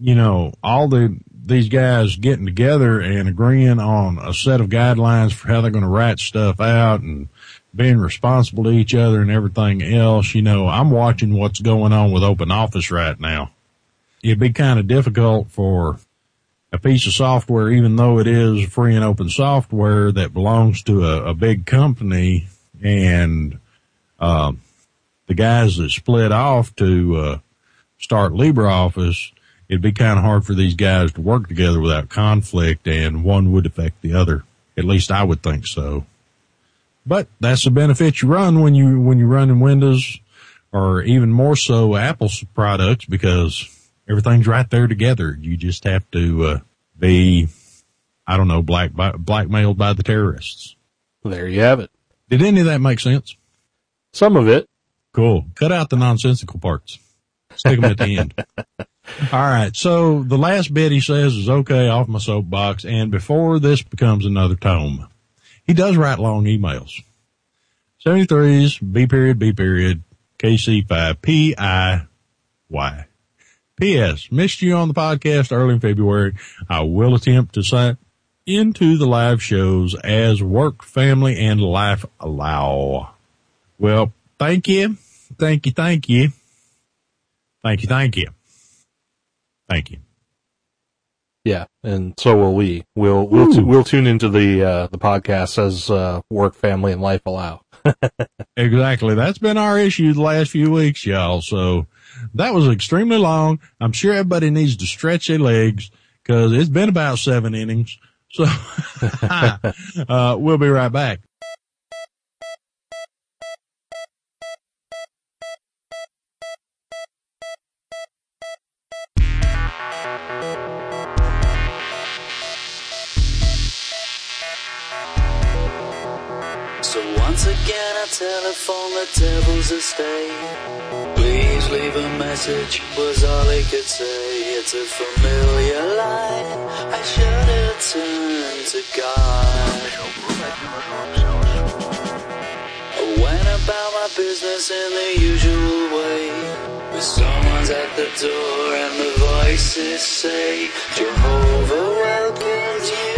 you know, all the, these guys getting together and agreeing on a set of guidelines for how they're going to write stuff out and being responsible to each other and everything else, you know, I'm watching what's going on with Open Office right now. It'd be kind of difficult for a piece of software, even though it is free and open software that belongs to a, a big company and, uh, the guys that split off to, uh, start LibreOffice, it'd be kind of hard for these guys to work together without conflict and one would affect the other. At least I would think so. But that's the benefit you run when you, when you run in Windows or even more so Apple's products because everything's right there together. You just have to, uh, be, I don't know, black, blackmailed by the terrorists. There you have it. Did any of that make sense? Some of it. Cool. Cut out the nonsensical parts. Stick them at the end. [laughs] All right. So the last bit he says is okay off my soapbox. And before this becomes another tome, he does write long emails. 73s, B period, B period, KC5, P-I-Y. P.S. Missed you on the podcast early in February. I will attempt to sign into the live shows as work, family, and life allow. Well, thank you. Thank you. Thank you. Thank you. Thank you. Thank you. Yeah, and so will we. We'll we'll t- we'll tune into the uh, the podcast as uh, work, family, and life allow. [laughs] exactly. That's been our issue the last few weeks, y'all. So that was extremely long. I'm sure everybody needs to stretch their legs because it's been about seven innings. So [laughs] uh, we'll be right back. Once again I telephone the devil's estate. Please leave a message was all he could say. It's a familiar line. I should have turned to God. I went about my business in the usual way. But someone's at the door and the voices say, Jehovah welcomes you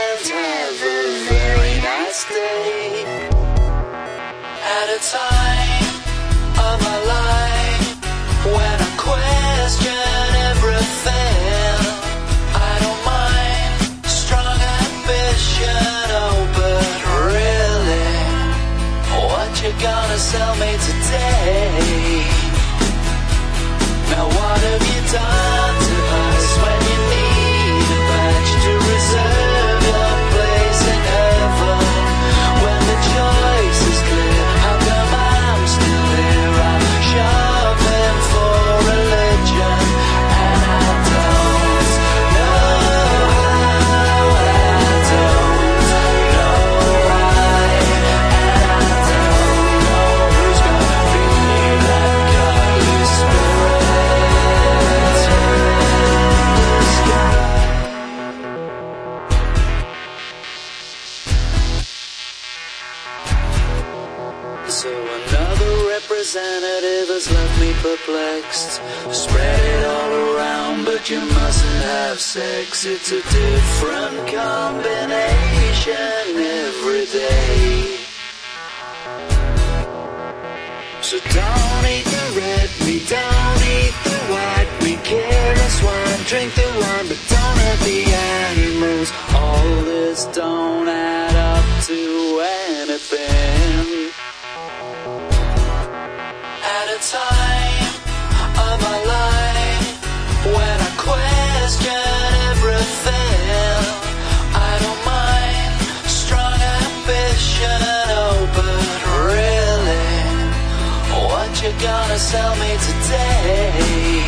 and have a very nice day. Time of my life. When I question everything, I don't mind. Strong ambition, oh, but really, what you gonna sell me today? Now what have you done another representative has left me perplexed. Spread it all around, but you mustn't have sex. It's a different combination every day. So don't eat the red meat, don't eat the white meat, careless wine, drink the wine, but don't hurt the animals. All this don't add up to anything time of my life when I question everything. I don't mind strong ambition, oh, but really, what you gonna sell me today?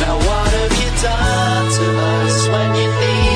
Now, what have you done to us when you need?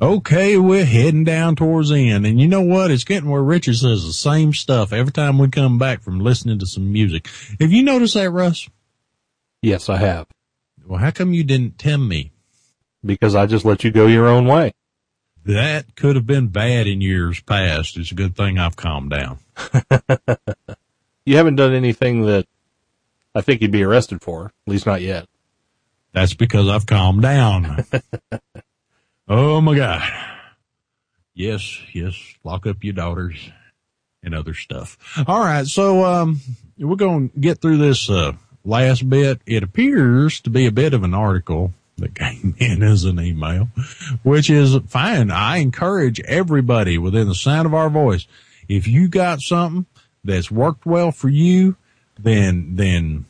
Okay, we're heading down towards the end. And you know what? It's getting where Richard says the same stuff every time we come back from listening to some music. Have you noticed that, Russ? Yes, I have. Well, how come you didn't tell me? Because I just let you go your own way. That could have been bad in years past. It's a good thing I've calmed down. [laughs] You haven't done anything that I think you'd be arrested for, at least not yet. That's because I've calmed down. [laughs] oh my God. Yes, yes. Lock up your daughters and other stuff. All right. So, um, we're going to get through this, uh, last bit. It appears to be a bit of an article that came [laughs] in as an email, which is fine. I encourage everybody within the sound of our voice. If you got something that's worked well for you, then, then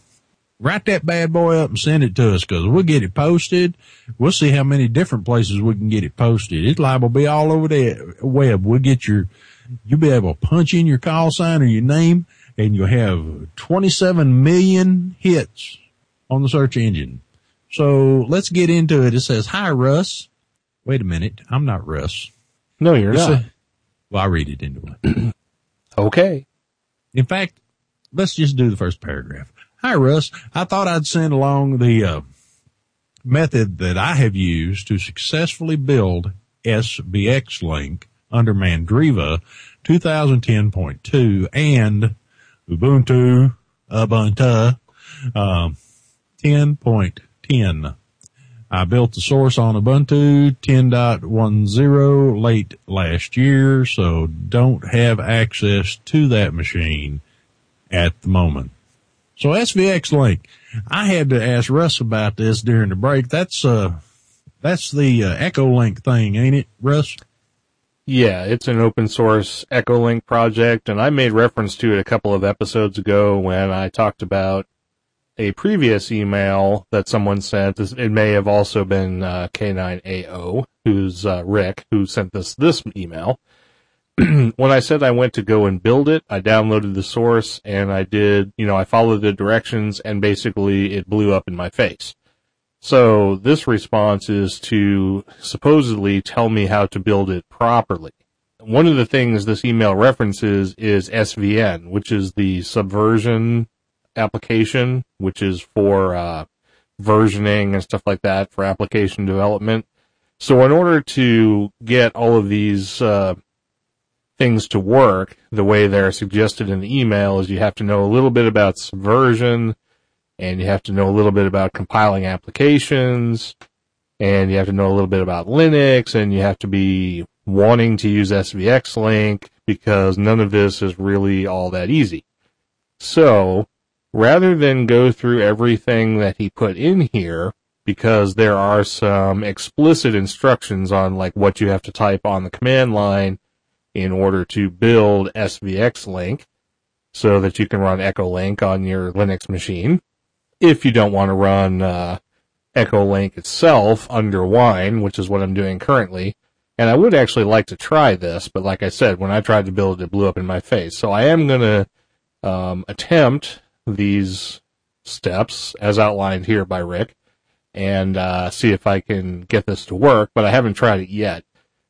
write that bad boy up and send it to us because we'll get it posted. We'll see how many different places we can get it posted. It's liable to be all over the web. We'll get your, you'll be able to punch in your call sign or your name and you'll have 27 million hits on the search engine. So let's get into it. It says, hi Russ. Wait a minute. I'm not Russ. No, you're It's not. a- well, I read it into it. [clears throat] okay. In fact, let's just do the first paragraph. Hi, Russ. I thought I'd send along the uh, method that I have used to successfully build SVX Link under Mandriva 2010.2 and Ubuntu Ubuntu um, 10.10. I built the source on Ubuntu 10.10 late last year, so don't have access to that machine at the moment. So SVX Link, I had to ask Russ about this during the break. That's, uh, that's the uh, Echo Link thing, ain't it, Russ? Yeah, it's an open source Echolink project, and I made reference to it a couple of episodes ago when I talked about a previous email that someone sent. It may have also been uh, K9AO, who's uh, Rick, who sent this this email. [clears throat] when I said I went to go and build it, I downloaded the source and I did, you know, I followed the directions and basically it blew up in my face. So this response is to supposedly tell me how to build it properly. One of the things this email references is SVN, which is the subversion application, which is for uh, versioning and stuff like that for application development. So in order to get all of these uh, things to work the way they're suggested in the email is you have to know a little bit about subversion and you have to know a little bit about compiling applications and you have to know a little bit about Linux and you have to be wanting to use SVX link because none of this is really all that easy. So rather than go through everything that he put in here, because there are some explicit instructions on like what you have to type on the command line in order to build SVX link so that you can run Echo Link on your Linux machine. If you don't want to run uh, Echo Link itself under Wine, which is what I'm doing currently, And I would actually like to try this, but like I said, when I tried to build it, it blew up in my face. So I am going to um, attempt these steps as outlined here by Rick and uh, see if I can get this to work, but I haven't tried it yet.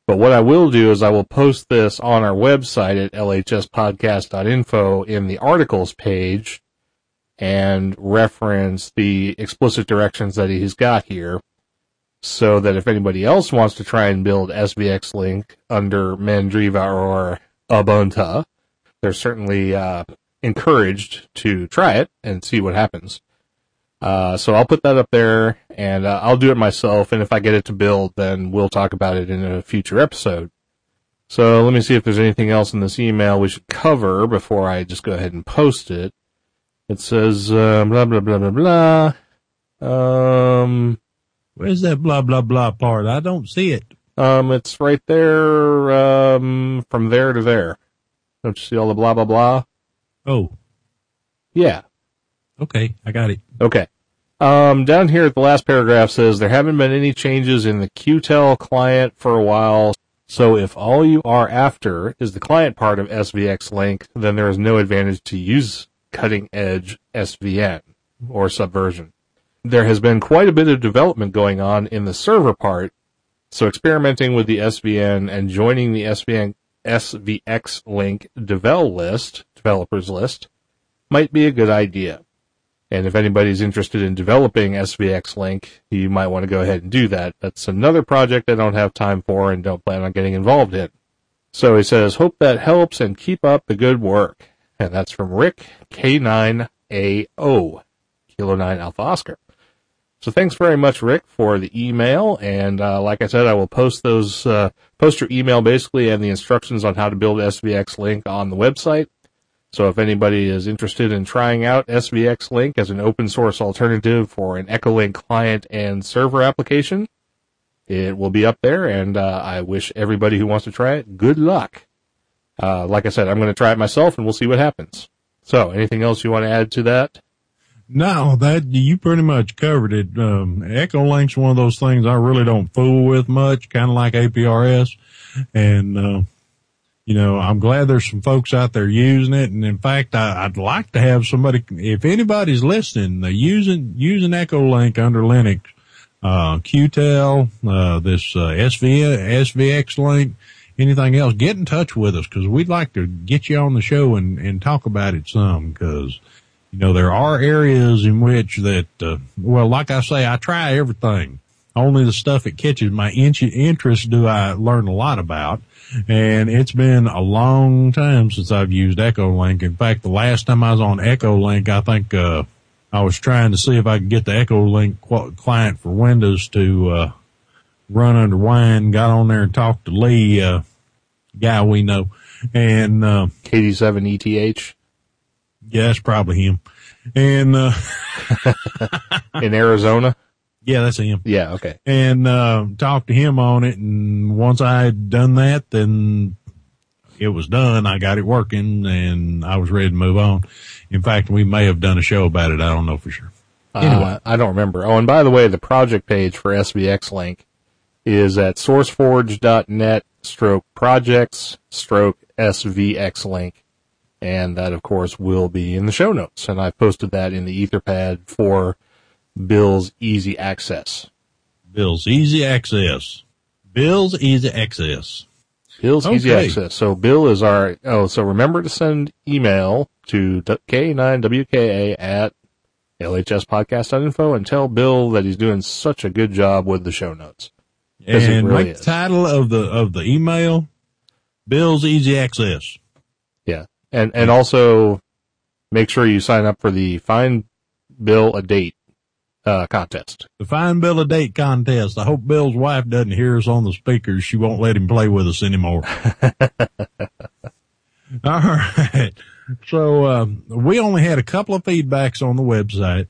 But what I will do is I will post this on our website at lhspodcast.info in the articles page and reference the explicit directions that he's got here so that if anybody else wants to try and build SVX Link under Mandriva or Ubuntu, they're certainly uh, encouraged to try it and see what happens. Uh, so I'll put that up there and uh, I'll do it myself. And if I get it to build, then we'll talk about it in a future episode. So let me see if there's anything else in this email we should cover before I just go ahead and post it. It says, uh, blah, blah, blah, blah, blah. Um, Where's that blah blah blah part? I don't see it. um, it's right there, um, from there to there. Don't you see all the blah, blah, blah? Oh, Yeah. okay, I got it. Okay. Um, down here at the last paragraph says there haven't been any changes in the QTEL client for a while. So if all you are after is the client part of SVX Link, then there is no advantage to use cutting edge SVN or subversion. There has been quite a bit of development going on in the server part. So experimenting with the SVN and joining the SVN, SVX Link devel list, developers list, might be a good idea. And if anybody's interested in developing SVX Link, you might want to go ahead and do that. That's another project I don't have time for and don't plan on getting involved in. So he says, hope that helps and keep up the good work. And that's from Rick K9AO, Kilo 9 Alpha Oscar. So thanks very much, Rick, for the email. And uh, like I said, I will post those, uh, post your email basically and the instructions on how to build SVX Link on the website. So if anybody is interested in trying out SVX Link as an open source alternative for an Echolink client and server application, it will be up there. And uh, I wish everybody who wants to try it good luck. Uh, like I said, I'm going to try it myself and we'll see what happens. So anything else you want to add to that? No, that you pretty much covered it. Um, Echo Link's one of those things I really don't fool with much, kind of like APRS, and uh, you know I'm glad there's some folks out there using it. And in fact, I, I'd like to have somebody, if anybody's listening, they're using using Echo Link under Linux, uh, QTEL, uh, this uh, SV SVX Link. Anything else? Get in touch with us because we'd like to get you on the show and, and talk about it some because you know, there are areas in which that, uh, well, like I say, I try everything. Only the stuff that catches my interest do I learn a lot about. And it's been a long time since I've used Echo Link. In fact, the last time I was on Echo Link, I think, uh, I was trying to see if I could get the Echo Link qu- client for Windows to, uh, run under wine, got on there and talked to Lee, uh, guy we know. And, uh, KD7ETH. yeah, that's probably him. And, uh, [laughs] in Arizona. Yeah, that's him. Yeah. Okay. and uh, talked to him on it. And once I had done that, then it was done. I got it working, and I was ready to move on. In fact, we may have done a show about it. I don't know for sure. Anyway. Uh, I don't remember. Oh, and by the way, the project page for SVX Link is at sourceforge.net stroke projects stroke SVX Link. And that, of course, will be in the show notes. And I've posted that in the Etherpad for Bill's Easy Access. Bill's Easy Access. Bill's Easy Access. Bill's Easy Access. So Bill is our, oh, so remember to send email to K9WKA at lhspodcast.info and tell Bill that he's doing such a good job with the show notes. And really make the title of the of the email Bill's Easy Access. Yeah. And, and also make sure you sign up for the Find Bill a Date, uh, contest. The Fine Bill of Date contest. I hope Bill's wife doesn't hear us on the speakers. She won't let him play with us anymore. [laughs] All right. So, um, we only had a couple of feedbacks on the website.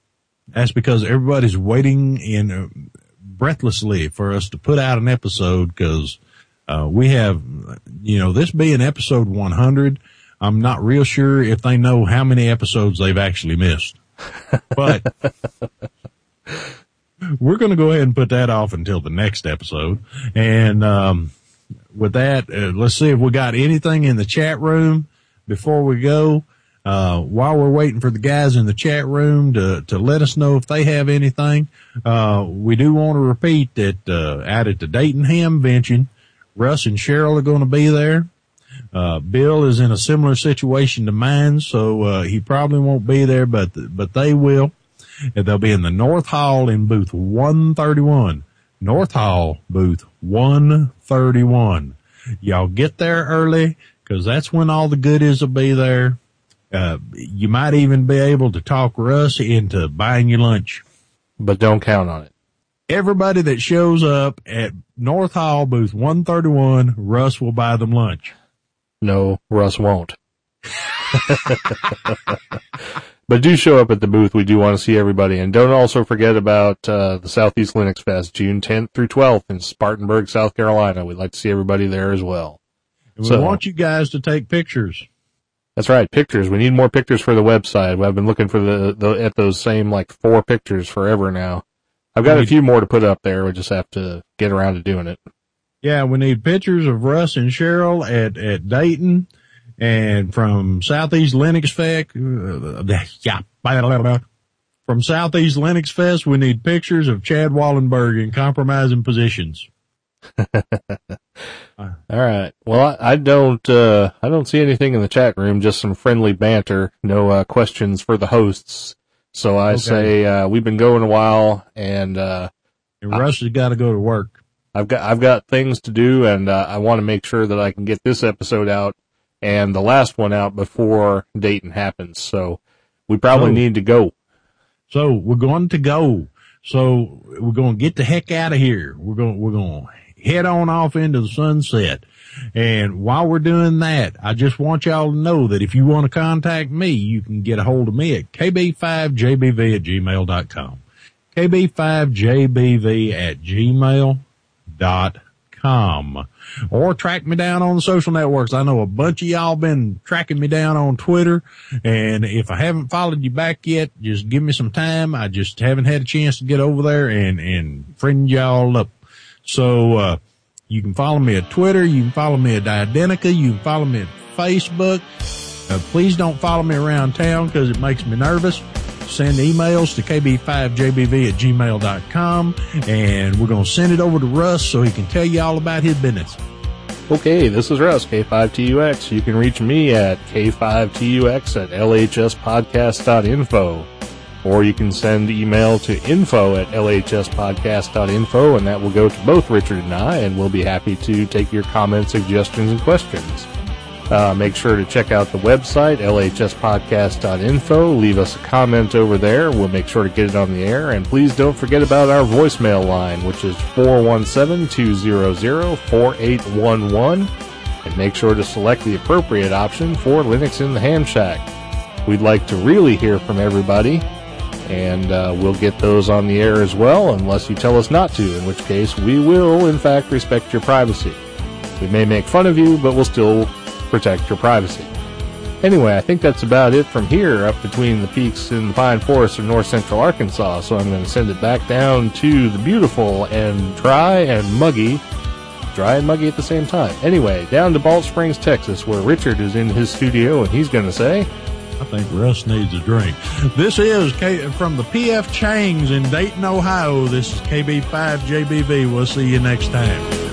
That's because everybody's waiting in uh, breathlessly for us to put out an episode because, uh, we have, you know, this being episode 100, I'm not real sure if they know how many episodes they've actually missed. [laughs] But we're going to go ahead and put that off until the next episode. And, um, with that, uh, let's see if we got anything in the chat room before we go. Uh, while we're waiting for the guys in the chat room to, to let us know if they have anything, uh, we do want to repeat that, uh, out at the Dayton Hamvention, Russ and Cheryl are going to be there. Uh, Bill is in a similar situation to mine, so, uh, he probably won't be there, but, but they will. And they'll be in the North Hall in booth 131. North Hall, booth 131. Y'all get there early, cause that's when all the goodies will be there. Uh, you might even be able to talk Russ into buying you lunch. But don't count on it. Everybody that shows up at North Hall booth 131, Russ will buy them lunch. No, Russ won't. [laughs] [laughs] but do show up at the booth. We do want to see everybody. And don't also forget about uh, the Southeast Linux Fest, June 10th through 12th in Spartanburg, South Carolina. We'd like to see everybody there as well. And we So- want you guys to take pictures. That's right. Pictures. We need more pictures for the website. I've been looking for the, the at those same like four pictures forever now. I've got a few more to put up there. We just have to get around to doing it. Yeah, we need pictures of Russ and Cheryl at, at Dayton and from Southeast Linux Fest. Uh, yeah, blah, blah, blah. From Southeast Linux Fest, we need pictures of Chad Wallenberg in compromising positions. [laughs] All right. Well, I, I don't, uh, I don't see anything in the chat room, just some friendly banter. No, uh, questions for the hosts. So I Okay. say, uh, we've been going a while and, uh, And Russ has got to go to work. I've got, I've got things to do and, uh, I want to make sure that I can get this episode out and the last one out before Dayton happens. So we probably Oh. need to go. So we're going to go. So we're going to get the heck out of here. We're going, we're going to head on off into the sunset. And while we're doing that, I just want y'all to know that if you want to contact me, you can get a hold of me at kb5jbv at gmail.com. kb5jbv at gmail.com. Or track me down on the social networks. I know a bunch of y'all been tracking me down on Twitter. And if I haven't followed you back yet, just give me some time. I just haven't had a chance to get over there and, and friend y'all up. So, uh, you can follow me at Twitter. You can follow me at Identi.ca. You can follow me at Facebook. Uh, please don't follow me around town because it makes me nervous. Send emails to kb5jbv at gmail.com and we're going to send it over to Russ so he can tell you all about his business. Okay, this is Russ, K5TUX. You can reach me at K5TUX at LHSpodcast.info. Or you can send email to info at LHSpodcast.info and that will go to both Richard and I and we'll be happy to take your comments, suggestions, and questions. Uh, make sure to check out the website, lhspodcast.info. Leave us a comment over there. We'll make sure to get it on the air. And please don't forget about our voicemail line, which is 417-200-4811. And make sure to select the appropriate option for Linux in the Ham Shack. We'd like to really hear from everybody. And uh, we'll get those on the air as well, unless you tell us not to, in which case we will, in fact, respect your privacy. We may make fun of you, but we'll still protect your privacy. Anyway, I think that's about it from here up between the peaks in the pine forests of north central Arkansas, so I'm going to send it back down to the beautiful and dry and muggy, dry and muggy at the same time. Anyway, down to Balch Springs, Texas, where Richard is in his studio and he's going to say, I think Russ needs a drink. This is K- from the PF Changs in Dayton, Ohio. This is KB5JBV. We'll see you next time.